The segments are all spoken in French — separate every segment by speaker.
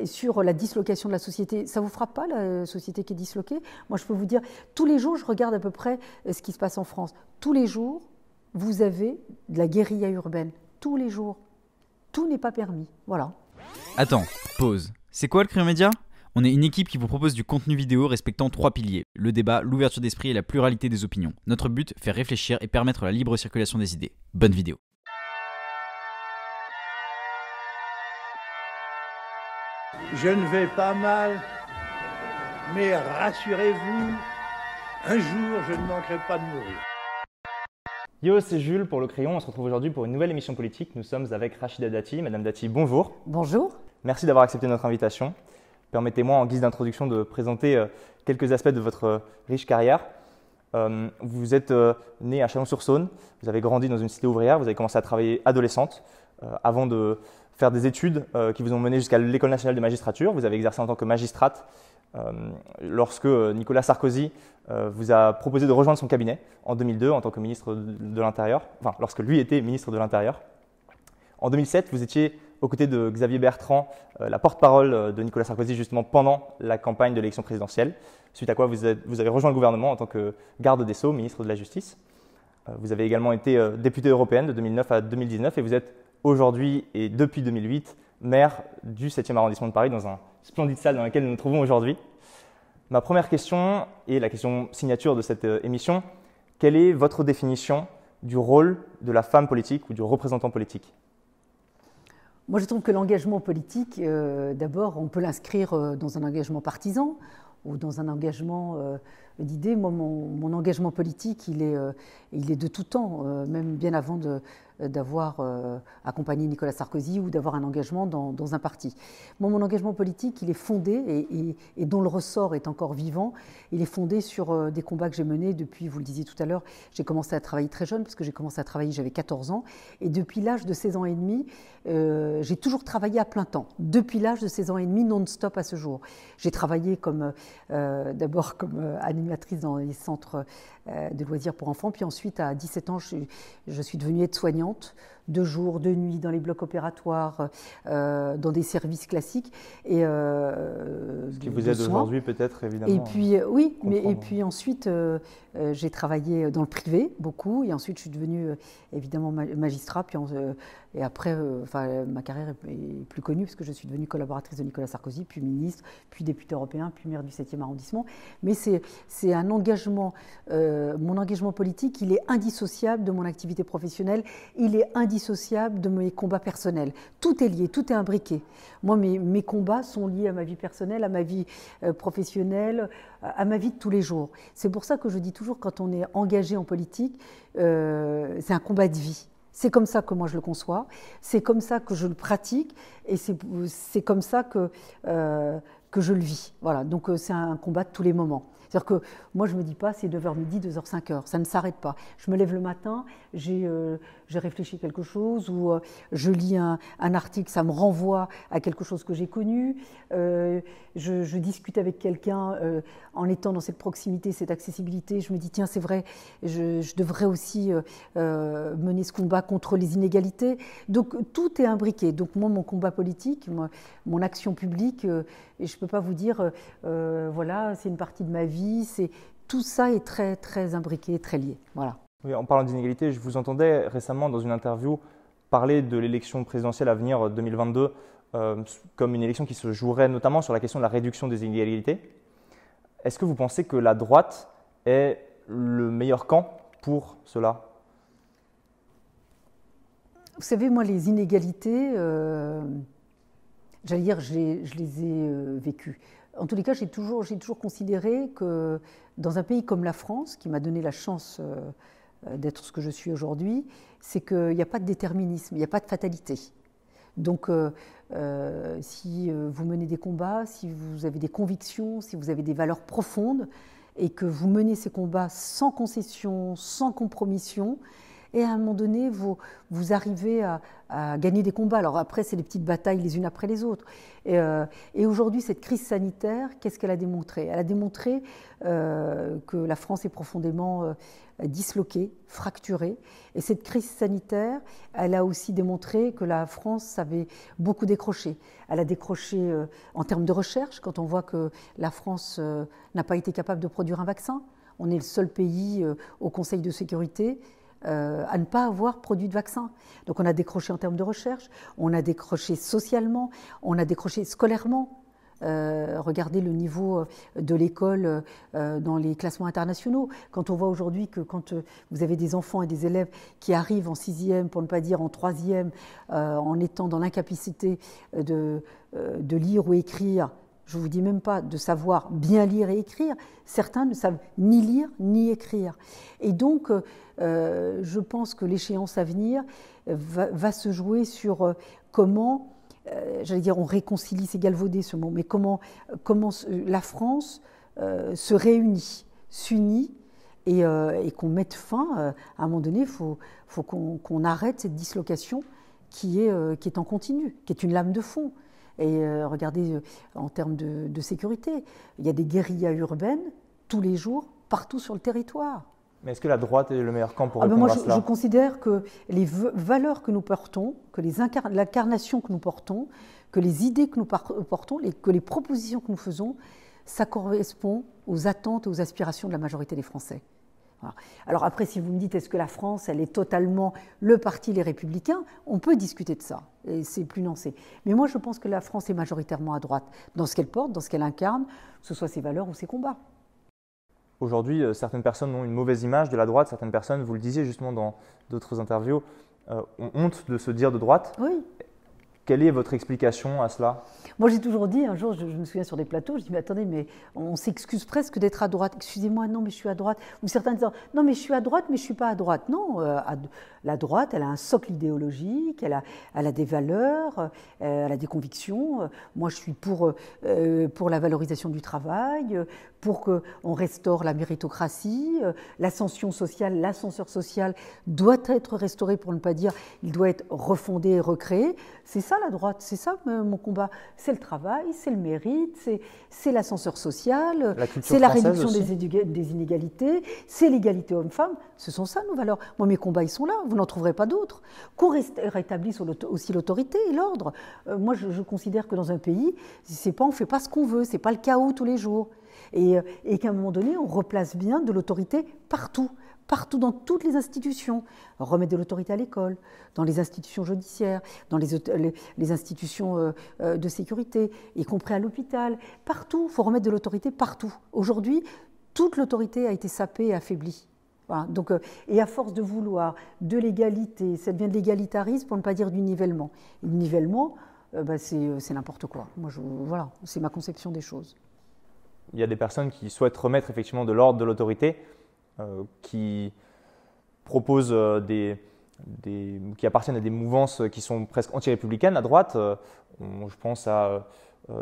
Speaker 1: Et sur la dislocation de la société, ça vous frappe pas la société qui est disloquée? Moi, je peux vous dire, tous les jours, je regarde à peu près euh, ce qui se passe en France. Tous les jours, vous avez de la guérilla urbaine. Tous les jours. Tout n'est pas permis. Voilà.
Speaker 2: Attends, pause. C'est quoi le Crayon Média? On est une équipe qui vous propose du contenu vidéo respectant trois piliers le débat, l'ouverture d'esprit et la pluralité des opinions. Notre but, faire réfléchir et permettre la libre circulation des idées. Bonne vidéo.
Speaker 3: Je ne vais pas mal, mais rassurez-vous, un jour je ne manquerai pas de mourir.
Speaker 4: Yo, c'est Jules pour Le Crayon. On se retrouve aujourd'hui pour une nouvelle émission politique. Nous sommes avec Rachida Dati. Madame Dati, bonjour.
Speaker 1: Bonjour.
Speaker 4: Merci d'avoir accepté notre invitation. Permettez-moi, en guise d'introduction, de présenter euh, quelques aspects de votre euh, riche carrière. Euh, vous êtes née à Chalon-sur-Saône, vous avez grandi dans une cité ouvrière, vous avez commencé à travailler adolescente avant de faire des études qui vous ont mené jusqu'à l'École nationale de magistrature. Vous avez exercé en tant que magistrate lorsque Nicolas Sarkozy vous a proposé de rejoindre son cabinet en 2002 en tant que ministre de l'Intérieur, enfin lorsque lui était ministre de l'Intérieur. En 2007, vous étiez aux côtés de Xavier Bertrand, euh, la porte-parole euh, de Nicolas Sarkozy justement pendant la campagne de l'élection présidentielle, suite à quoi vous, avez rejoint le gouvernement en tant que garde des Sceaux, ministre de la Justice. Euh, vous avez également été députée européenne de 2009 à 2019 et vous êtes aujourd'hui et depuis 2008 maire du 7e arrondissement de Paris dans un splendide salle dans laquelle nous nous trouvons aujourd'hui. Ma première question et la question signature de cette émission, quelle est votre définition du rôle de la femme politique ou du représentant politique?
Speaker 1: Moi, je trouve que l'engagement politique, euh, d'abord, on peut l'inscrire euh, dans un engagement partisan ou dans un engagement euh, d'idées. Moi, mon, engagement politique, il est, est de tout temps, même bien avant d'avoir euh, accompagné Nicolas Sarkozy ou d'avoir un engagement dans, un parti. Moi, mon engagement politique, il est fondé, et, dont le ressort est encore vivant, il est fondé sur euh, des combats que j'ai menés depuis, vous le disiez tout à l'heure, j'ai commencé à travailler très jeune, parce que j'ai commencé à travailler, j'avais 14 ans, et depuis l'âge de 16 ans et demi, euh, j'ai toujours travaillé à plein temps, depuis l'âge de 16 ans et demi, non-stop à ce jour. J'ai travaillé comme, d'abord comme animatrice dans les centres de loisirs pour enfants, puis ensuite, à 17 ans, je, je suis devenue aide-soignante de jour, de nuit, dans les blocs opératoires, euh, dans des services classiques.
Speaker 4: Et, euh, Ce qui vous aide aujourd'hui peut-être évidemment.
Speaker 1: Et puis euh, oui, mais et puis ensuite j'ai travaillé dans le privé beaucoup et ensuite je suis devenue évidemment magistrat puis et après, enfin, ma carrière est, plus connue parce que je suis devenue collaboratrice de Nicolas Sarkozy, puis ministre, puis député européen, puis maire du 7e arrondissement. Mais c'est un engagement, mon engagement politique, il est indissociable de mon activité professionnelle, il est indissociable de mes combats personnels. Tout est lié, tout est imbriqué. Moi, mes, combats sont liés à ma vie personnelle, à ma vie euh, professionnelle, à ma vie de tous les jours. C'est pour ça que je dis toujours, quand on est engagé en politique, c'est un combat de vie. C'est comme ça que moi je le conçois, c'est comme ça que je le pratique et c'est comme ça que, euh, que je le vis. Voilà, donc euh, c'est un combat de tous les moments. C'est-à-dire que moi, je ne me dis pas c'est 9h midi, 2h, 5h. Ça ne s'arrête pas. Je me lève le matin, j'ai euh, réfléchi quelque chose ou euh, je lis un, article, ça me renvoie à quelque chose que j'ai connu. Euh, je, discute avec quelqu'un en étant dans cette proximité, cette accessibilité. Je me dis tiens, c'est vrai, je, devrais aussi mener ce combat contre les inégalités. Donc tout est imbriqué. Donc moi, mon combat politique, mon action publique, et je ne peux pas vous dire voilà, c'est une partie de ma vie c'est tout ça est très très imbriqué, très lié. Voilà.
Speaker 4: En parlant d'inégalité, je vous entendais récemment dans une interview parler de l'élection présidentielle à venir 2022 euh, comme une élection qui se jouerait notamment sur la question de la réduction des inégalités. Est-ce que vous pensez que la droite est le meilleur camp pour cela?
Speaker 1: Vous savez, moi, les inégalités, euh, j'allais dire, je les, ai euh, vécues. En tous les cas, j'ai toujours, toujours considéré que dans un pays comme la France, qui m'a donné la chance euh, d'être ce que je suis aujourd'hui, c'est qu'il n'y a pas de déterminisme, il n'y a pas de fatalité. Donc, euh, euh, si vous menez des combats, si vous avez des convictions, si vous avez des valeurs profondes, et que vous menez ces combats sans concession, sans compromission, et à un moment donné, vous, arrivez à, gagner des combats. Alors après, c'est des petites batailles les unes après les autres. Et, euh, aujourd'hui, cette crise sanitaire, qu'est-ce qu'elle a démontré? Elle a démontré euh, que la France est profondément euh, disloquée, fracturée. Et cette crise sanitaire, elle a aussi démontré que la France avait beaucoup décroché. Elle a décroché en termes de recherche, quand on voit que la France n'a pas été capable de produire un vaccin. On est le seul pays au Conseil de sécurité euh, à ne pas avoir produit de vaccin. Donc on a décroché en termes de recherche, on a décroché socialement, on a décroché scolairement. Euh, regardez le niveau euh, de l'école dans les classements internationaux. Quand on voit aujourd'hui que quand vous avez des enfants et des élèves qui arrivent en sixième, pour ne pas dire en troisième, en étant dans l'incapacité de, de lire ou écrire, je ne vous dis même pas de savoir bien lire et écrire, certains ne savent ni lire ni écrire. Et donc, euh, je pense que l'échéance à venir va, se jouer sur euh, comment, euh, j'allais dire, on réconcilie, c'est galvaudé ce mot, mais comment, la France se réunit, s'unit et, qu'on mette fin, à un moment donné, il faut, qu'on arrête cette dislocation qui est en continu, qui est une lame de fond. Et regardez, en termes de, de, sécurité, il y a des guérillas urbaines tous les jours, partout sur le territoire.
Speaker 4: Mais est-ce que la droite est le meilleur camp pour
Speaker 1: ah
Speaker 4: ben moi,
Speaker 1: je, je, considère que les valeurs que nous portons, que l'incarnation que nous portons, que les idées que nous portons, que les propositions que nous faisons, ça correspond aux attentes et aux aspirations de la majorité des Français. Alors après, si vous me dites est-ce que la France, elle est totalement le parti Les Républicains, on peut discuter de ça, et c'est plus nuancé. Mais moi, je pense que la France est majoritairement à droite, dans ce qu'elle porte, dans ce qu'elle incarne, que ce soit ses valeurs ou ses combats.
Speaker 4: Aujourd'hui, euh, certaines personnes ont une mauvaise image de la droite, certaines personnes, vous le disiez justement dans d'autres interviews, euh, ont honte de se dire de droite.
Speaker 1: Oui.
Speaker 4: Quelle est votre explication à cela?
Speaker 1: Moi, j'ai toujours dit, un jour, je, me souviens sur des plateaux, je dis, mais attendez, mais on s'excuse presque d'être à droite. Excusez-moi, non, mais je suis à droite. Ou certains disent, non, mais je suis à droite, mais je ne suis pas à droite. Non, euh, la droite, elle a un socle idéologique, elle a, elle a des valeurs, euh, elle a des convictions. Moi, je suis pour, euh, pour la valorisation du travail, pour qu'on restaure la méritocratie, l'ascension sociale, l'ascenseur social doit être restauré, pour ne pas dire, il doit être refondé et recréé. C'est ça la droite, c'est ça mon combat. C'est le travail, c'est le mérite, c'est l'ascenseur social, c'est la réduction des, des, inégalités, c'est l'égalité homme-femme. Ce sont ça nos valeurs. Moi, mes combats, ils sont là vous n'en trouverez pas d'autres. Qu'on rétablisse aussi l'autorité et l'ordre. Euh, moi, je, considère que dans un pays, c'est pas, on ne fait pas ce qu'on veut, c'est pas le chaos tous les jours. Et, euh, et qu'à un moment donné, on replace bien de l'autorité partout partout dans toutes les institutions. Remettre de l'autorité à l'école, dans les institutions judiciaires, dans les, institutions euh, de sécurité, y compris à l'hôpital. Partout, il faut remettre de l'autorité partout. Aujourd'hui, toute l'autorité a été sapée et affaiblie. Donc, euh, et à force de vouloir de l'égalité, ça devient de l'égalitarisme pour ne pas dire du nivellement. le nivellement, euh, bah, euh, c'est n'importe quoi. Moi, voilà, c'est ma conception des choses.
Speaker 4: Il y a des personnes qui souhaitent remettre effectivement de l'ordre de l'autorité, qui proposent des, des, qui appartiennent à des mouvances qui sont presque anti-républicaines à droite. je pense à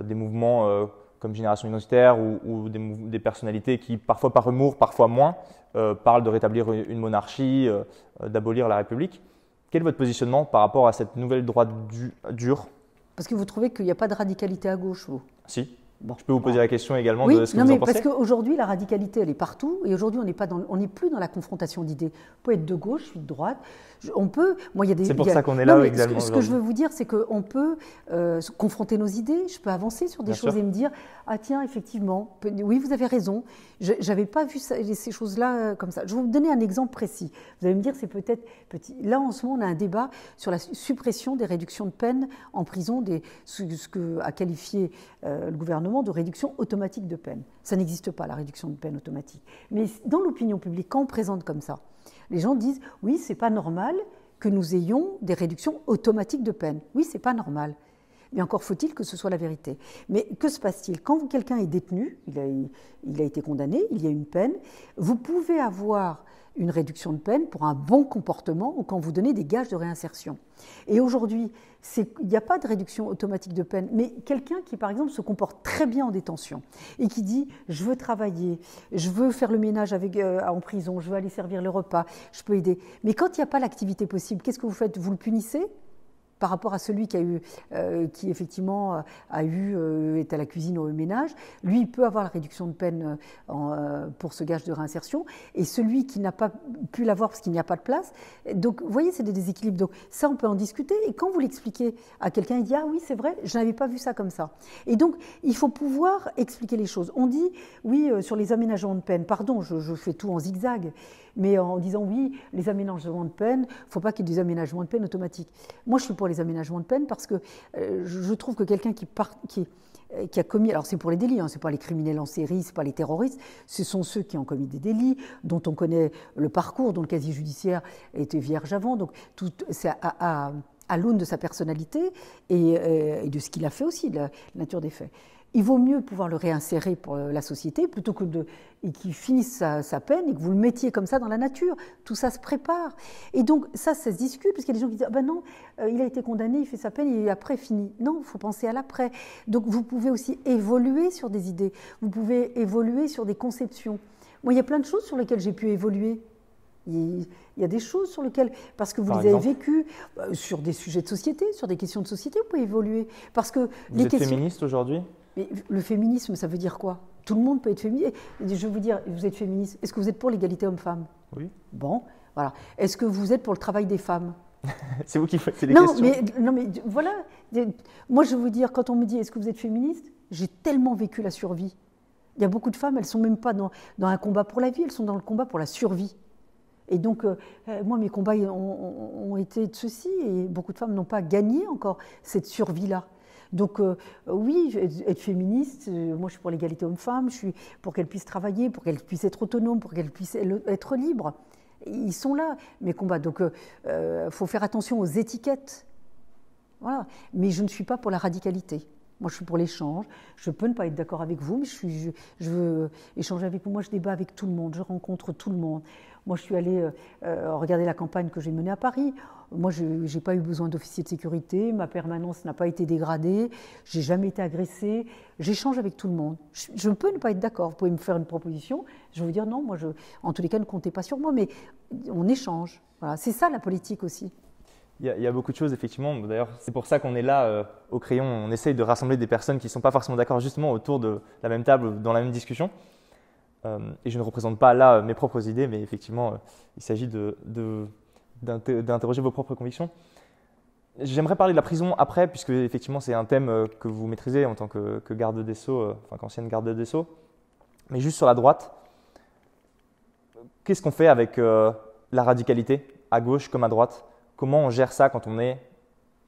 Speaker 4: des mouvements comme Génération Identitaire ou, des, personnalités qui, parfois par humour, parfois moins, euh, parlent de rétablir une, monarchie, euh, d'abolir la République. Quel est votre positionnement par rapport à cette nouvelle droite dure?
Speaker 1: Parce que vous trouvez qu'il n'y a pas de radicalité à gauche, vous?
Speaker 4: Si. Je peux vous poser la question également
Speaker 1: de
Speaker 4: ce que vous
Speaker 1: mais
Speaker 4: en pensez
Speaker 1: Parce qu'aujourd'hui, la radicalité, elle est partout. Et aujourd'hui, on n'est plus dans la confrontation d'idées. On peut être de gauche, je suis de droite. On peut.
Speaker 4: Moi, il y a des. C'est pour ça qu'on est là également.
Speaker 1: Ce, que je veux vous dire, c'est qu'on peut euh, confronter nos idées. Je peux avancer sur des choses et me dire ah tiens, effectivement, oui, vous avez raison. Je n'avais pas vu ces choses-là euh, comme ça. Je vais vous donner un exemple précis. Vous allez me dire, c'est peut-être petit. Là, en ce moment, on a un débat sur la suppression des réductions de peine en prison, des, ce, que a qualifié euh, le gouvernement de réduction automatique de peine. Ça n'existe pas, la réduction de peine automatique. Mais dans l'opinion publique, quand on présente comme ça, les gens disent oui, c'est pas normal que nous ayons des réductions automatiques de peine. Oui, c'est pas normal. Mais encore faut-il que ce soit la vérité. Mais que se passe-t-il Quand quelqu'un est détenu, il a, il a, été condamné, il y a une peine, vous pouvez avoir une réduction de peine pour un bon comportement ou quand vous donnez des gages de réinsertion. Et aujourd'hui, il n'y a pas de réduction automatique de peine, mais quelqu'un qui, par exemple, se comporte très bien en détention et qui dit je veux travailler, je veux faire le ménage avec, euh, en prison, je veux aller servir le repas, je peux aider. Mais quand il n'y a pas l'activité possible, qu'est-ce que vous faites? Vous le punissez? Par rapport à celui qui a eu, euh, effectivement euh, a eu, euh, est à la cuisine ou au ménage, lui il peut avoir la réduction de peine pour ce gage de réinsertion, et celui qui n'a pas pu l'avoir parce qu'il n'y a pas de place. Donc, vous voyez, c'est des déséquilibres. Donc, ça, on peut en discuter. Et quand vous l'expliquez à quelqu'un, il dit ah oui, c'est vrai, je n'avais pas vu ça comme ça. Et donc, il faut pouvoir expliquer les choses. On dit oui sur les aménagements de peine. Pardon, je fais tout en zigzag mais en disant oui, les aménagements de peine, il ne faut pas qu'il y ait des aménagements de peine automatiques. Moi, je suis pour les aménagements de peine parce que euh, je trouve que quelqu'un euh, qui, a commis, alors c'est pour les délits, hein, ce n'est pas les criminels en série, ce n'est pas les terroristes, ce sont ceux qui ont commis des délits, dont on connaît le parcours, dont le casier judiciaire était vierge avant, donc c'est à, l'aune de sa personnalité euh, et de ce qu'il a fait aussi, de la nature des faits il vaut mieux pouvoir le réinsérer pour la société plutôt que de qu'il finisse sa, peine et que vous le mettiez comme ça dans la nature. Tout ça se prépare. Et donc ça, ça se discute parce qu'il y a des gens qui disent ah ben non, euh, il a été condamné, il fait sa peine et après fini. Non, il faut penser à l'après. Donc vous pouvez aussi évoluer sur des idées. Vous pouvez évoluer sur des conceptions. Moi, il y a plein de choses sur lesquelles j'ai pu évoluer. Il y a des choses sur lesquelles, parce que vous les avez vécues, euh, sur des sujets de société, sur des questions de société, vous pouvez évoluer. Parce que
Speaker 4: vous les êtes questions... féministe aujourd'hui?
Speaker 1: Mais le féminisme, ça veut dire quoi? Tout le monde peut être féministe. Je veux dire, vous êtes féministe. Est-ce que vous êtes pour l'égalité homme-femme?
Speaker 4: Oui.
Speaker 1: Bon, voilà. Est-ce que vous êtes pour le travail des femmes?
Speaker 4: C'est vous qui faites les
Speaker 1: non,
Speaker 4: questions.
Speaker 1: Mais, non, mais voilà. Moi, je veux dire, quand on me dit est-ce que vous êtes féministe? J'ai tellement vécu la survie. Il y a beaucoup de femmes, elles ne sont même pas dans, dans, un combat pour la vie, elles sont dans le combat pour la survie. Et donc, euh, euh, moi, mes combats ont, ont, été de ceci, et beaucoup de femmes n'ont pas gagné encore cette survie-là. Donc euh, oui, être féministe, euh, moi je suis pour l'égalité homme-femme, je suis pour qu'elle puisse travailler, pour qu'elle puisse être autonome, pour qu'elle puisse être libre. Ils sont là, mes combats. Donc il euh, faut faire attention aux étiquettes. Voilà. Mais je ne suis pas pour la radicalité. Moi, je suis pour l'échange. Je peux ne pas être d'accord avec vous, mais je, veux échanger avec vous. Moi, je débat avec tout le monde. Je rencontre tout le monde. Moi, je suis allée regarder la campagne que j'ai menée à Paris. Moi, je n'ai pas eu besoin d'officier de sécurité, ma permanence n'a pas été dégradée, j'ai jamais été agressée, j'échange avec tout le monde. Je, peux ne pas être d'accord, vous pouvez me faire une proposition, je vais vous dire non, moi, je, en tous les cas, ne comptez pas sur moi, mais on échange. Voilà, c'est ça la politique aussi.
Speaker 4: Il y, a, beaucoup de choses, effectivement. D'ailleurs, c'est pour ça qu'on est là euh, au crayon. On essaye de rassembler des personnes qui ne sont pas forcément d'accord justement autour de la même table, dans la même discussion. Euh, et je ne représente pas là mes propres idées, mais effectivement, euh, il s'agit de d'interroger vos propres convictions. J'aimerais parler de la prison après, puisque effectivement c'est un thème euh, que vous maîtrisez en tant que, garde des Sceaux, euh, enfin qu'ancienne garde des Sceaux. Mais juste sur la droite, qu'est-ce qu'on fait avec euh, la radicalité, à gauche comme à droite? Comment on gère ça quand on est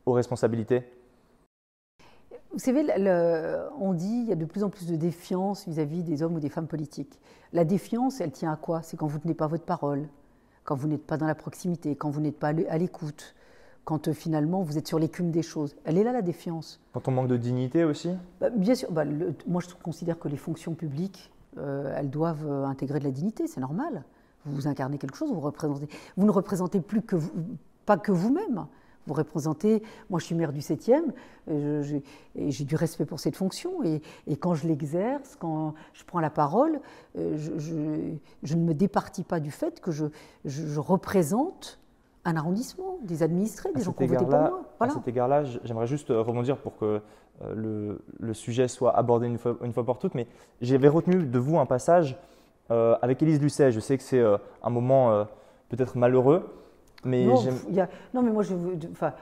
Speaker 4: aux responsabilités?
Speaker 1: Vous savez, on dit qu'il y a de plus en plus de défiance vis-à-vis des hommes ou des femmes politiques. La défiance, elle tient à quoi? C'est quand vous ne tenez pas votre parole, quand vous n'êtes pas dans la proximité, quand vous n'êtes pas à l'écoute, quand euh, finalement vous êtes sur l'écume des choses. Elle est là la défiance.
Speaker 4: Quand on manque de dignité aussi?
Speaker 1: Bah, Bien sûr, bah, moi je considère que les fonctions publiques, euh, elles doivent euh, intégrer de la dignité, c'est normal. Vous incarnez quelque chose, vous représentez. Vous ne représentez plus que vous, pas que vous-même. Vous représentez, moi je suis maire du 7e, et j'ai du respect pour cette fonction, et, quand je l'exerce, quand je prends la parole, euh, je, ne me départis pas du fait que je, représente un arrondissement, des administrés, des gens qui ont voté pour moi.
Speaker 4: À cet égard-là, j'aimerais juste euh, rebondir pour que euh, le, sujet soit abordé une fois, une fois pour toutes, mais j'avais retenu de vous un passage avec Élise Lucet. Je sais que c'est un moment peut-être malheureux,
Speaker 1: mais non, non, mais moi, je, enfin,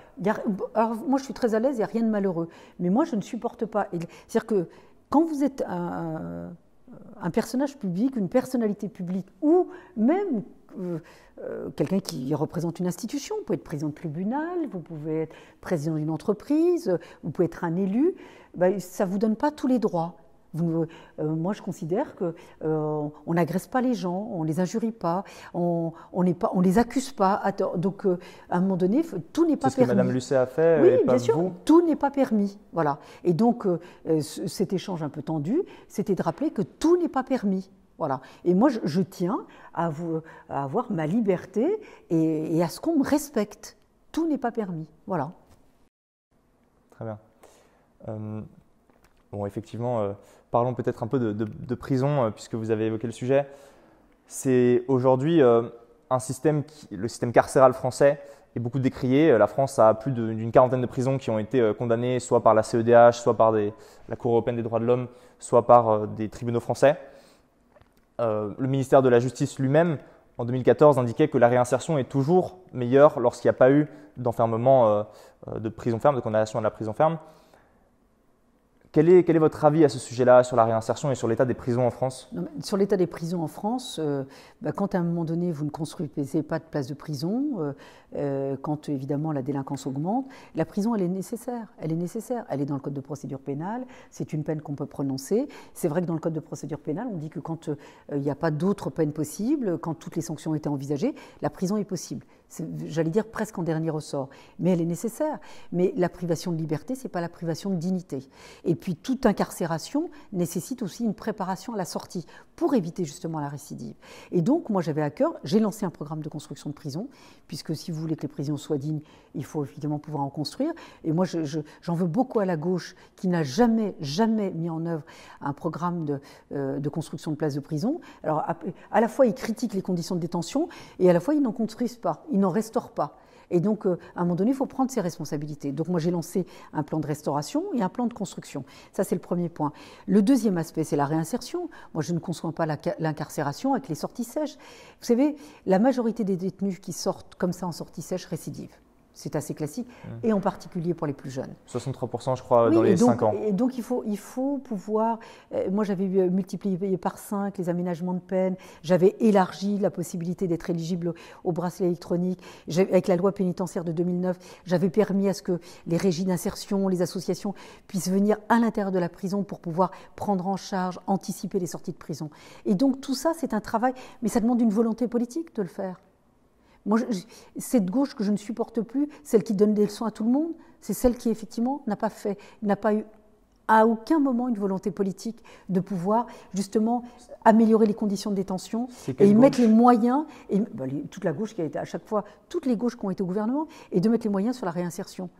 Speaker 1: alors, moi, je suis très à l'aise, il n'y a rien de malheureux. Mais moi, je ne supporte pas. C'est-à-dire que quand vous êtes un, un, personnage public, une personnalité publique, ou même euh, euh, quelqu'un qui représente une institution, vous pouvez être président de tribunal, vous pouvez être président d'une entreprise, vous pouvez être un élu, ben, ça ne vous donne pas tous les droits. Euh, moi, je considère que euh, on n'agresse pas les gens, on les injurie pas, on pas, on les accuse pas. Donc, euh, à un moment donné, tout n'est pas permis.
Speaker 4: C'est ce que Madame Lucet a fait.
Speaker 1: Oui,
Speaker 4: et
Speaker 1: bien sûr, tout n'est pas permis. Voilà. Et donc, cet échange un peu tendu, c'était de rappeler que tout n'est pas permis. Voilà. Et moi, je, tiens à, avoir ma liberté et, à ce qu'on me respecte. Tout n'est pas permis. Voilà.
Speaker 4: Très bien. Bon, effectivement, parlons peut-être un peu de, prison, euh, puisque vous avez évoqué le sujet. C'est aujourd'hui un système, le système carcéral français est beaucoup décrié. La France a plus d'une quarantaine de prisons qui ont été condamnées soit par la CEDH, soit par la Cour européenne des droits de l'homme, soit par des tribunaux français. Euh, le ministère de la Justice lui-même, en 2014, indiquait que la réinsertion est toujours meilleure lorsqu'il n'y a pas eu d'enfermement euh, euh, de prison ferme, de condamnation à la prison ferme. Quel est, votre avis à ce sujet-là, sur la réinsertion et sur l'état des prisons en France?
Speaker 1: Sur l'état des prisons en France, euh, bah, quand à un moment donné vous ne construisez pas de place de prison, euh, euh, quand évidemment la délinquance augmente, la prison elle est nécessaire. Elle est nécessaire. Elle est dans le code de procédure pénale. C'est une peine qu'on peut prononcer. C'est vrai que dans le code de procédure pénale, on dit que quand il n'y a pas d'autres peines possibles, quand toutes les sanctions été envisagées, la prison est possible j'allais dire presque en dernier ressort, mais elle est nécessaire. Mais la privation de liberté, c'est pas la privation de dignité. Et puis toute incarcération nécessite aussi une préparation à la sortie pour éviter justement la récidive. Et donc moi j'avais à cœur, j'ai lancé un programme de construction de prison, puisque si vous voulez que les prisons soient dignes, il faut évidemment pouvoir en construire. Et moi j'en veux beaucoup à la gauche qui n'a jamais, jamais mis en œuvre un programme de, euh, construction de places de prison. Alors à, la fois ils critiquent les conditions de détention et à la fois ils n'en construisent pas n'en restaure pas. Et donc, euh, à un moment donné, il faut prendre ses responsabilités. Donc, moi, j'ai lancé un plan de restauration et un plan de construction. Ça, c'est le premier point. Le deuxième aspect, c'est la réinsertion. Moi, je ne conçois pas l'incarcération avec les sorties sèches. Vous savez, la majorité des détenus qui sortent comme ça en sortie sèche récidivent. C'est assez classique, mmh. et en particulier pour les plus jeunes.
Speaker 4: 63%, je crois, dans les 5 ans.
Speaker 1: Et donc, il faut, il faut pouvoir. Euh, moi, j'avais multiplié par 5 les aménagements de peine. J'avais élargi la possibilité d'être éligible au, bracelet électronique. Avec la loi pénitentiaire de 2009, j'avais permis à ce que les régies d'insertion, les associations puissent venir à l'intérieur de la prison pour pouvoir prendre en charge, anticiper les sorties de prison. Et donc, tout ça, c'est un travail, mais ça demande une volonté politique de le faire. Moi, cette gauche que je ne supporte plus, celle qui donne des leçons à tout le monde, c'est celle qui effectivement n'a pas fait, n'a pas eu à aucun moment une volonté politique de pouvoir justement améliorer les conditions de détention et y mettre les moyens, et, bah, toute la gauche qui a été à chaque fois, toutes les gauches qui ont été au gouvernement, et de mettre les moyens sur la réinsertion.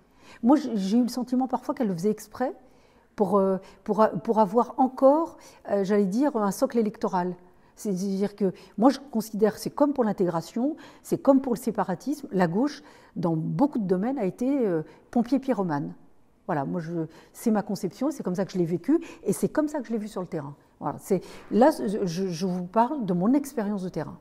Speaker 1: Moi, j'ai eu le sentiment parfois qu'elle le faisait exprès pour, euh, pour, pour avoir encore, euh, j'allais dire, un socle électoral. C'est-à-dire que moi, je considère que c'est comme pour l'intégration, c'est comme pour le séparatisme. La gauche, dans beaucoup de domaines, a été euh, pompier pyromane. Voilà, moi, c'est ma conception, c'est comme ça que je l'ai vécu, et c'est comme ça que je l'ai vu sur le terrain. Voilà, là, je vous parle de mon expérience de terrain.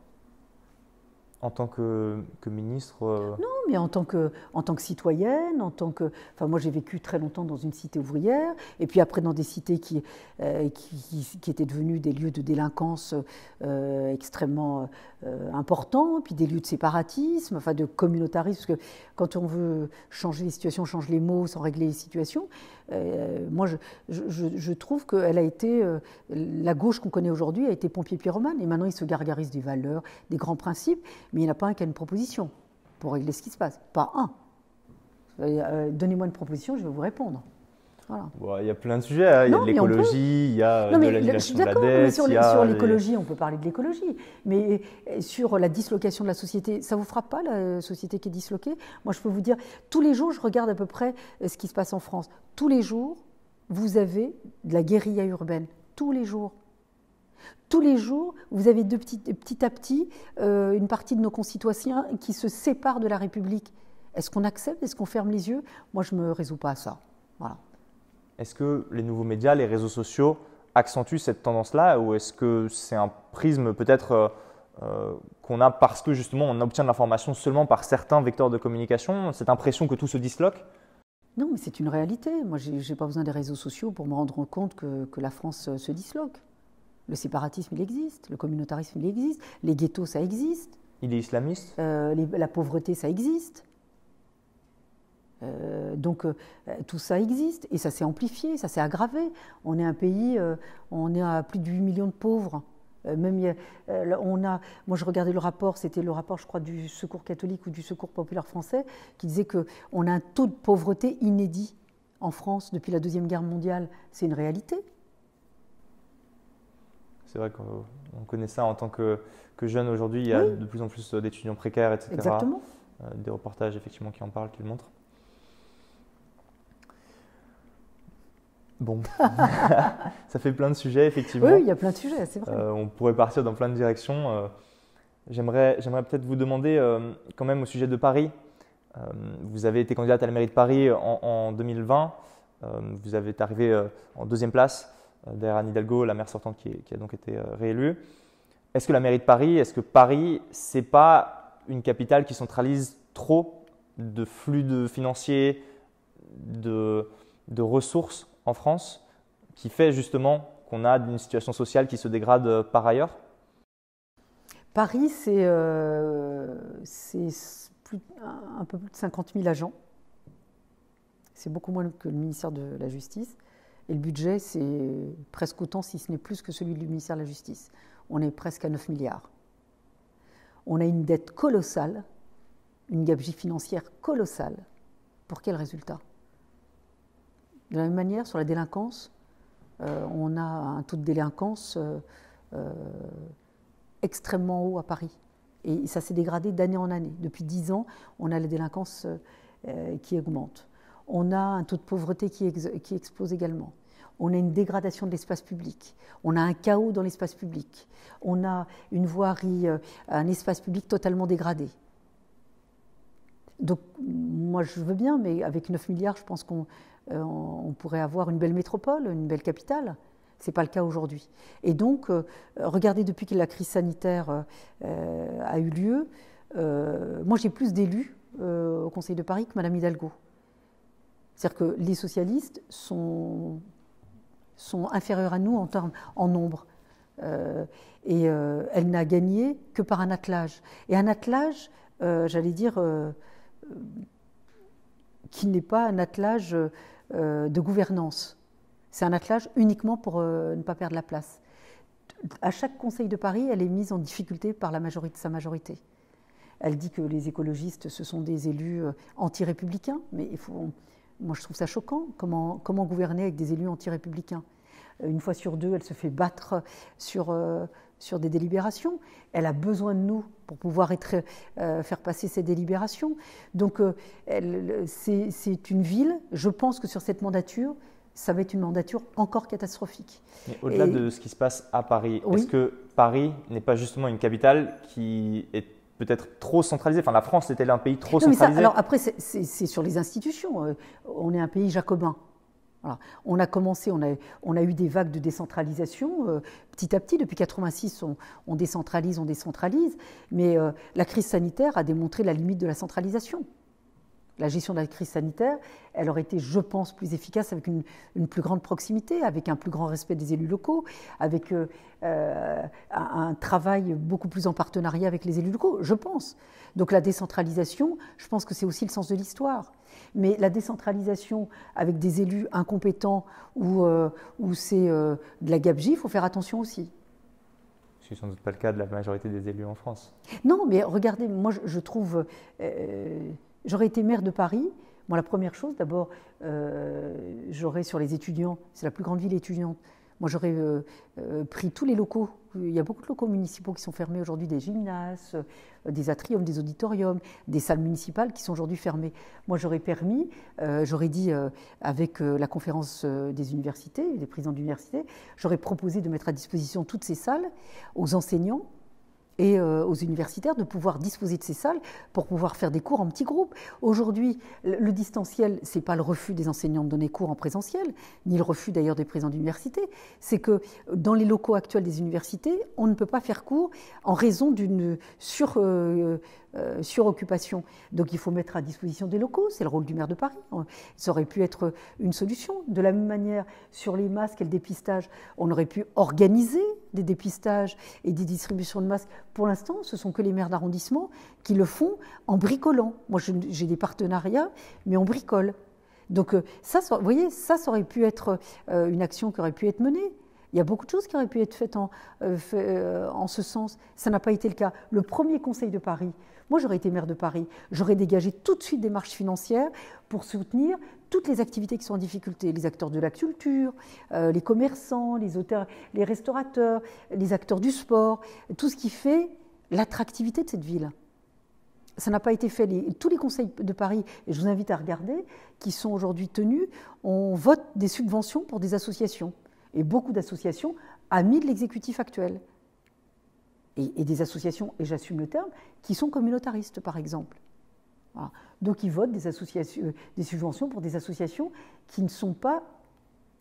Speaker 4: En tant que, ministre euh,
Speaker 1: Non, mais en tant que, citoyenne, en tant que. Enfin, moi, j'ai vécu très longtemps dans une cité ouvrière, et puis après dans des cités qui, euh, étaient devenues des lieux de délinquance euh, extrêmement importants, puis des lieux de séparatisme, enfin de communautarisme, parce que quand on veut changer les situations, on change les mots sans régler les situations. moi, je, trouve que a été. la gauche qu'on connaît aujourd'hui a été pompier pyromane, et maintenant, il se gargarise des valeurs, des grands principes mais il n'y en a pas un qui a une proposition pour régler ce qui se passe. Pas un. Euh, donnez-moi une proposition, je vais vous répondre.
Speaker 4: il y a plein de sujets. Hein. Il y a de l'écologie, il y a de l'annulation de la dette.
Speaker 1: sur, l'écologie, on peut parler de l'écologie. Mais euh, sur la dislocation de la société, ça ne vous frappe pas, la société qui est disloquée? Moi, je peux vous dire, tous les jours, je regarde à peu près euh, ce qui se passe en France. Tous les jours, vous avez de la guérilla urbaine. Tous les jours tous les jours, vous avez de petit, petit à petit euh, une partie de nos concitoyens qui se séparent de la République. Est-ce qu'on accepte? Est-ce qu'on ferme les yeux? Moi, je ne me résous pas à ça. Voilà.
Speaker 4: Est-ce que les nouveaux médias, les réseaux sociaux accentuent cette tendance-là? Ou est-ce que c'est un prisme peut-être euh, euh, qu'on a parce que justement on obtient de l'information seulement par certains vecteurs de communication, cette impression que tout se disloque?
Speaker 1: Non, mais c'est une réalité. Moi, je n'ai pas besoin des réseaux sociaux pour me rendre compte que, que la France se disloque. Le séparatisme, il existe. Le communautarisme, il existe. Les ghettos, ça existe.
Speaker 4: Il est islamiste?
Speaker 1: Euh, La pauvreté, ça existe. Euh, donc euh, tout ça existe et ça s'est amplifié, ça s'est aggravé. On est un pays, on est à plus de 8 millions de pauvres. même on a, moi je regardais le rapport, c'était le rapport je crois du Secours catholique ou du Secours populaire français qui disait que on a un taux de pauvreté inédit en France depuis la deuxième guerre mondiale. C'est une réalité.
Speaker 4: C'est vrai qu'on connaît ça en tant que, que jeune aujourd'hui. Il y a
Speaker 1: Oui.
Speaker 4: de plus en plus d'étudiants précaires, etc.
Speaker 1: Exactement.
Speaker 4: Euh, des reportages effectivement qui en parlent, qui le montrent. Bon, ça fait plein de sujets effectivement.
Speaker 1: Oui, il y a plein de sujets, c'est vrai.
Speaker 4: Euh, on pourrait partir dans plein de directions. Euh, J'aimerais peut-être vous demander euh, quand même au sujet de Paris. Vous avez été candidate à la mairie de Paris en, en 2020. Euh, vous avez été arrivée en deuxième place derrière Anne Hidalgo, la maire sortante qui, a donc été euh, réélue. Est-ce que la mairie de Paris, est-ce que Paris, c'est pas une capitale qui centralise trop de flux de financiers, de, ressources en France, qui fait justement qu'on a une situation sociale qui se dégrade euh, par ailleurs?
Speaker 1: Paris, c'est euh, un peu plus de 50 000 agents. C'est beaucoup moins que le ministère de la Justice. Et le budget, c'est presque autant, si ce n'est plus que celui du ministère de la Justice. On est presque à 9 milliards. On a une dette colossale, une gabegie financière colossale. Pour quel résultat? De la même manière, sur la délinquance, euh, on a un taux de délinquance euh, euh, extrêmement haut à Paris. Et ça s'est dégradé d'année en année. Depuis 10 ans, on a la délinquance qui augmente. On a un taux de pauvreté qui explose également. On a une dégradation de l'espace public. On a un chaos dans l'espace public. On a une voirie, euh, un espace public totalement dégradé. Donc, moi, je veux bien, mais avec 9 milliards, je pense qu'on euh, pourrait avoir une belle métropole, une belle capitale. Ce n'est pas le cas aujourd'hui. Et donc, euh, regardez, depuis que la crise sanitaire a eu lieu, moi j'ai plus d'élus au Conseil de Paris que Madame Hidalgo. C'est-à-dire que les socialistes sont, sont inférieurs à nous en, nombre. Euh, et euh, elle n'a gagné que par un attelage. Et un attelage, euh, j'allais dire, qui n'est pas un attelage de gouvernance. C'est un attelage uniquement pour ne pas perdre la place. À chaque Conseil de Paris, elle est mise en difficulté par la majorité, sa majorité. Elle dit que les écologistes, ce sont des élus anti-républicains, mais il faut, moi je trouve ça choquant. Comment, comment gouverner avec des élus anti-républicains Une fois sur deux, elle se fait battre sur, euh, sur des délibérations. Elle a besoin de nous pour pouvoir être, euh, faire passer ces délibérations. Donc euh, c'est une ville, je pense que sur cette mandature, ça va être une mandature encore catastrophique.
Speaker 4: Mais Au-delà de ce qui se passe à Paris,
Speaker 1: Oui.
Speaker 4: est-ce que Paris n'est pas justement une capitale qui est peut-être trop centralisée Enfin, la France est-elle un pays trop
Speaker 1: Non, mais ça,
Speaker 4: centralisé
Speaker 1: alors après, c'est- sur les institutions. Euh, On est un pays jacobin. Voilà. On a commencé, on a, on a eu des vagues de décentralisation euh, petit à petit. Depuis 86, on, on décentralise, on décentralise. Mais euh, la crise sanitaire a démontré la limite de la centralisation. La gestion de la crise sanitaire, elle aurait été, je pense, plus efficace avec une, une plus grande proximité, avec un plus grand respect des élus locaux, avec euh, euh, un, un travail beaucoup plus en partenariat avec les élus locaux, je pense. Donc la décentralisation, je pense que c'est aussi le sens de l'histoire. Mais la décentralisation avec des élus incompétents ou euh, où c'est euh, de la gabegie, il faut faire attention aussi.
Speaker 4: Ce n'est sans doute pas le cas de la majorité des élus en France.
Speaker 1: Non, mais regardez, moi je, je trouve, euh, j'aurais été maire de Paris. Moi, la première chose, d'abord, euh, j'aurais sur les étudiants, c'est la plus grande ville étudiante. Moi, j'aurais euh, euh, pris tous les locaux. Il y a beaucoup de locaux municipaux qui sont fermés aujourd'hui, des gymnases, des atriums, des auditoriums, des salles municipales qui sont aujourd'hui fermées. Moi, j'aurais permis, j'aurais dit avec la conférence des universités, des présidents d'université, j'aurais proposé de mettre à disposition toutes ces salles aux enseignants et euh, aux universitaires de pouvoir disposer de ces salles pour pouvoir faire des cours en petits groupes. Aujourd'hui, le, distanciel, ce n'est pas le refus des enseignants de donner cours en présentiel, ni le refus d'ailleurs des présidents d'université, c'est que dans les locaux actuels des universités, on ne peut pas faire cours en raison d'une euh, euh, suroccupation. Donc il faut mettre à disposition des locaux, c'est le rôle du maire de Paris. Ça aurait pu être une solution. De la même manière, sur les masques et le dépistage, on aurait pu organiser des dépistages et des distributions de masques. Pour l'instant, ce sont que les maires d'arrondissement qui le font en bricolant. Moi, j'ai des partenariats, mais on bricole. Donc euh, ça, vous voyez, ça, aurait pu être euh, une action qui aurait pu être menée. Il y a beaucoup de choses qui auraient pu être faites en, en ce sens. Ça n'a pas été le cas. Le premier conseil de Paris, moi j'aurais été maire de Paris, j'aurais dégagé tout de suite des marches financières pour soutenir toutes les activités qui sont en difficulté, les acteurs de la culture, les commerçants, les auteurs, les restaurateurs, les acteurs du sport, tout ce qui fait l'attractivité de cette ville ça n'a pas été fait. tous les conseils de Paris, et je vous invite à regarder, qui sont aujourd'hui tenus, on vote des subventions pour des associations. Et beaucoup d'associations amis de l'exécutif actuel. Et, des associations, et j'assume le terme, qui sont communautaristes, par exemple. Donc ils votent des, associations, des subventions pour des associations qui ne sont pas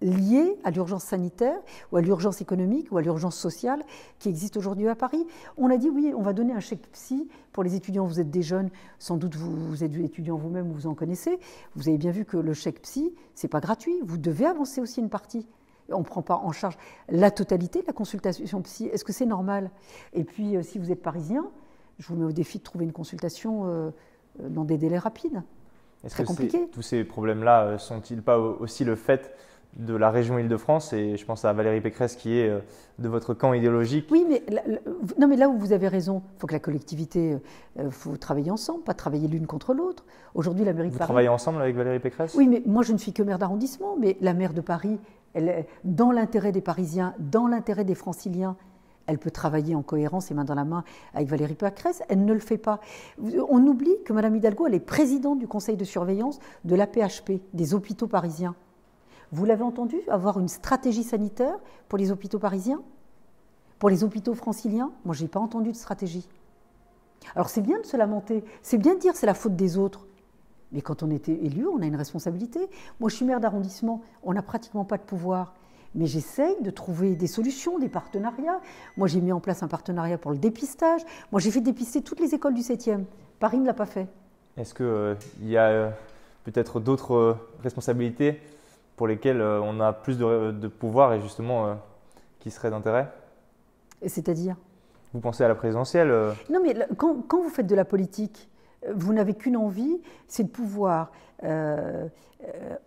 Speaker 1: liées à l'urgence sanitaire ou à l'urgence économique ou à l'urgence sociale qui existe aujourd'hui à Paris. On a dit oui, on va donner un chèque psy pour les étudiants. Vous êtes des jeunes, sans doute vous, êtes étudiant vous-même ou vous en connaissez. Vous avez bien vu que le chèque psy, c'est pas gratuit. Vous devez avancer aussi une partie. On ne prend pas en charge la totalité de la consultation psy. Est-ce que c'est normal? Et puis, euh, si vous êtes parisien, je vous mets au défi de trouver une consultation euh, dans des délais rapides.
Speaker 4: Est-ce que compliqué. tous ces problèmes-là euh, sont-ils pas aussi le fait de la région Île-de-France? Et je pense à Valérie Pécresse qui est euh, de votre camp idéologique.
Speaker 1: Oui, mais là, non, mais là où vous avez raison, il faut que la collectivité, euh, faut travailler ensemble, pas travailler l'une contre l'autre. Aujourd'hui, la mairie
Speaker 4: de
Speaker 1: Paris.
Speaker 4: Vous travaillez ensemble avec Valérie Pécresse?
Speaker 1: Oui, mais moi je ne suis que maire d'arrondissement, mais la maire de Paris, elle dans l'intérêt des Parisiens, dans l'intérêt des Franciliens. Elle peut travailler en cohérence et main dans la main avec Valérie Pécresse. Elle ne le fait pas. On oublie que Mme Hidalgo, elle est présidente du conseil de surveillance de l'APHP, des hôpitaux parisiens. Vous l'avez entendu, avoir une stratégie sanitaire pour les hôpitaux parisiens? Pour les hôpitaux franciliens? Moi, je n'ai pas entendu de stratégie. Alors c'est bien de se lamenter, c'est bien de dire c'est la faute des autres. Mais quand on était élu, on a une responsabilité. Moi, je suis maire d'arrondissement, on n'a pratiquement pas de pouvoir. Mais j'essaye de trouver des solutions, des partenariats. Moi, j'ai mis en place un partenariat pour le dépistage. Moi, j'ai fait dépister toutes les écoles du 7e. Paris ne l'a pas fait.
Speaker 4: Est-ce qu'il euh, y a euh, peut-être d'autres euh, responsabilités pour lesquels euh, on a plus de, pouvoir et justement qui seraient d'intérêt?
Speaker 1: C'est-à-dire?
Speaker 4: Vous pensez à la présidentielle
Speaker 1: Non, mais quand, vous faites de la politique, vous n'avez qu'une envie, c'est de pouvoir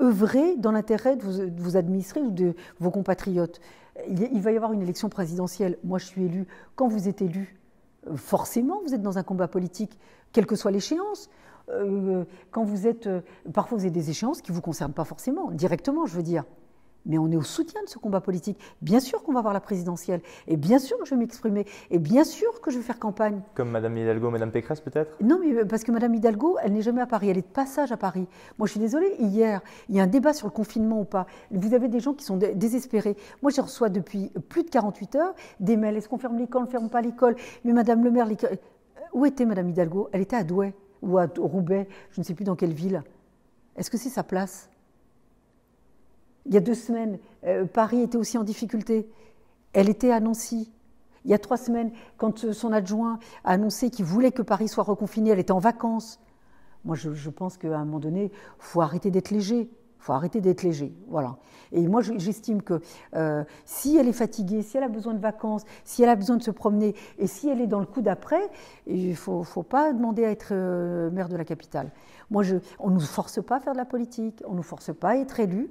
Speaker 1: œuvrer dans l'intérêt de, vos, administrés ou de vos compatriotes. Il, va y avoir une élection présidentielle. Moi, je suis élu. Quand vous êtes élu, forcément, vous êtes dans un combat politique, quelle que soit l'échéance. Euh, quand vous êtes. Euh, parfois, vous avez des échéances qui ne vous concernent pas forcément, directement, je veux dire. Mais on est au soutien de ce combat politique. Bien sûr qu'on va voir la présidentielle. Et bien sûr que je vais m'exprimer. Et bien sûr que je vais faire campagne.
Speaker 4: Comme Mme Hidalgo, Mme Pécresse peut-être?
Speaker 1: Non, mais euh, parce que Mme Hidalgo, elle n'est jamais à Paris. Elle est de passage à Paris. Moi, je suis désolée. Hier, il y a un débat sur le confinement ou pas. Vous avez des gens qui sont désespérés. Moi, je reçois depuis plus de 48 heures des mails. Est-ce qu'on ferme l'école On ne ferme pas l'école? Mais Mme Le Maire, où était Mme Hidalgo? Elle était à Douai ou à Roubaix, je ne sais plus dans quelle ville. Est-ce que c'est sa place? Il y a deux semaines, euh, Paris était aussi en difficulté. Elle était à Nancy. Il y a trois semaines, quand euh, son adjoint a annoncé qu'il voulait que Paris soit reconfiné, elle était en vacances. Moi, je, pense qu'à un moment donné, faut arrêter d'être léger. Faut arrêter d'être léger. Voilà. Et moi, j'estime que euh, si elle est fatiguée, si elle a besoin de vacances, si elle a besoin de se promener, et si elle est dans le coup d'après, il ne faut, pas demander à être maire de la capitale. Moi, je, on ne nous force pas à faire de la politique, on ne nous force pas à être élu.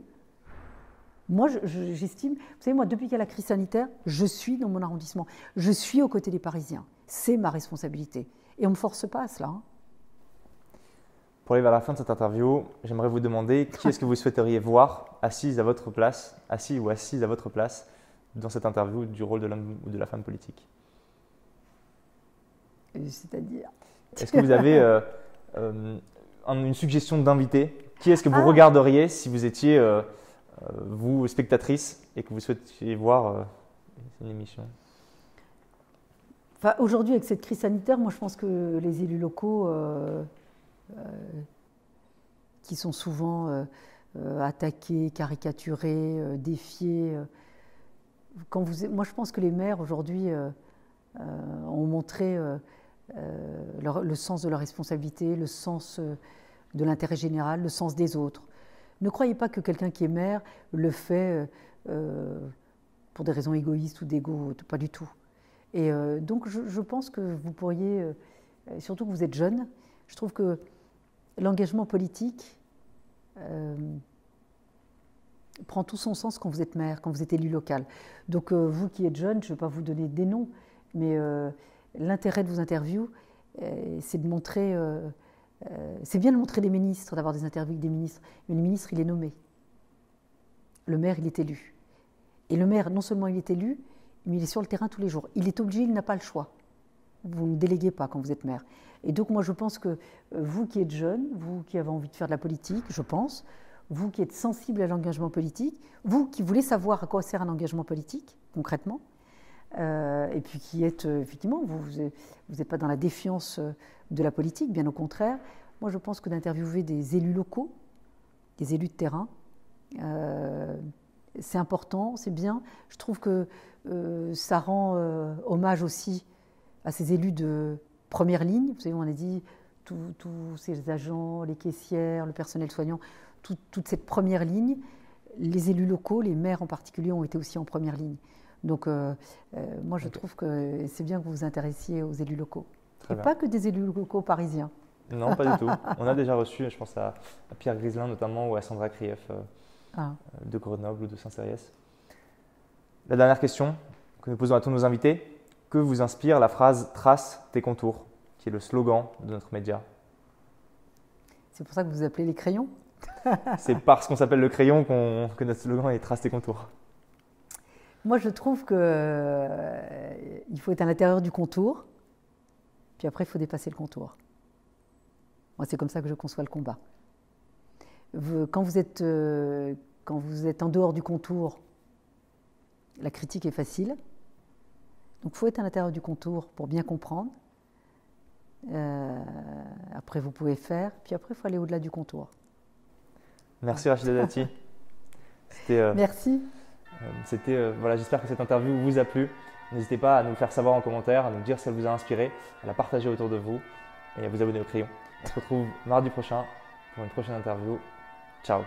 Speaker 1: Moi, j'estime, vous savez, moi, depuis qu'il y a la crise sanitaire, je suis dans mon arrondissement. Je suis aux côtés des Parisiens. C'est ma responsabilité. Et on ne me force pas à cela. Hein.
Speaker 4: Pour aller vers la fin de cette interview, j'aimerais vous demander qui est-ce que vous souhaiteriez voir assise à votre place, assis ou assise à votre place dans cette interview du rôle de l'homme ou de la femme politique?
Speaker 1: C'est-à-dire
Speaker 4: Est-ce que vous avez euh, euh, une suggestion d'invité? Qui est-ce que vous ah. regarderiez si vous étiez, euh, vous, spectatrice, et que vous souhaitiez voir une émission
Speaker 1: Aujourd'hui, avec cette crise sanitaire, moi je pense que les élus locaux euh, qui sont souvent euh, euh, attaqués, caricaturés, défiés. Moi, je pense que les maires aujourd'hui ont montré le sens de leur responsabilité, le sens de l'intérêt général, le sens des autres. Ne croyez pas que quelqu'un qui est maire le fait pour des raisons égoïstes ou d'ego, pas du tout. Et donc je, pense que vous pourriez, surtout que vous êtes jeune, je trouve que l'engagement politique, euh, prend tout son sens quand vous êtes maire, quand vous êtes élu local. Donc euh, vous qui êtes jeune, je ne vais pas vous donner des noms, mais euh, l'intérêt de vos interviews, euh, c'est de montrer, c'est bien de montrer des ministres, d'avoir des interviews avec des ministres, mais le ministre, il est nommé. Le maire, il est élu. Et le maire, non seulement il est élu, mais il est sur le terrain tous les jours. Il est obligé, il n'a pas le choix. Vous ne déléguez pas quand vous êtes maire. Et donc moi, je pense que vous qui êtes jeune, vous qui avez envie de faire de la politique, je pense, vous qui êtes sensible à l'engagement politique, vous qui voulez savoir à quoi sert un engagement politique, concrètement, euh, et puis qui êtes, euh, effectivement, vous n'êtes pas dans la défiance euh, de la politique, bien au contraire. Moi, je pense que d'interviewer des élus locaux, des élus de terrain, c'est important, c'est bien. Je trouve que ça rend hommage aussi à ces élus de première ligne. Vous savez, on a dit tous ces agents, les caissières, le personnel soignant, toute cette première ligne, les élus locaux, les maires en particulier, ont été aussi en première ligne. Donc, euh, euh, moi, je trouve que c'est bien que vous vous intéressiez aux élus locaux. Et pas que des élus locaux parisiens.
Speaker 4: Non, pas du tout. On a déjà reçu, je pense à, Pierre Griselin notamment, ou à Sandra Krief euh, ah. de Grenoble ou de Saint-Cériès. La dernière question que nous posons à tous nos invités que vous inspire la phrase Trace tes contours, qui est le slogan de notre média
Speaker 1: C'est pour ça que vous appelez les crayons
Speaker 4: c'est parce qu'on s'appelle le crayon que notre slogan est Trace tes contours.
Speaker 1: Moi, je trouve qu'il euh, faut être à l'intérieur du contour, puis après, il faut dépasser le contour. Moi, c'est comme ça que je conçois le combat. quand, vous êtes, euh, quand vous êtes en dehors du contour, la critique est facile. Donc, il faut être à l'intérieur du contour pour bien comprendre. Euh, après, vous pouvez faire, puis après, il faut aller au-delà du contour.
Speaker 4: Merci Rachida Dati.
Speaker 1: Euh, Merci.
Speaker 4: Euh, euh, voilà, j'espère que cette interview vous a plu. N'hésitez pas à nous faire savoir en commentaire, à nous dire si elle vous a inspiré, à la partager autour de vous et à vous abonner au crayon. On se retrouve mardi prochain pour une prochaine interview. Ciao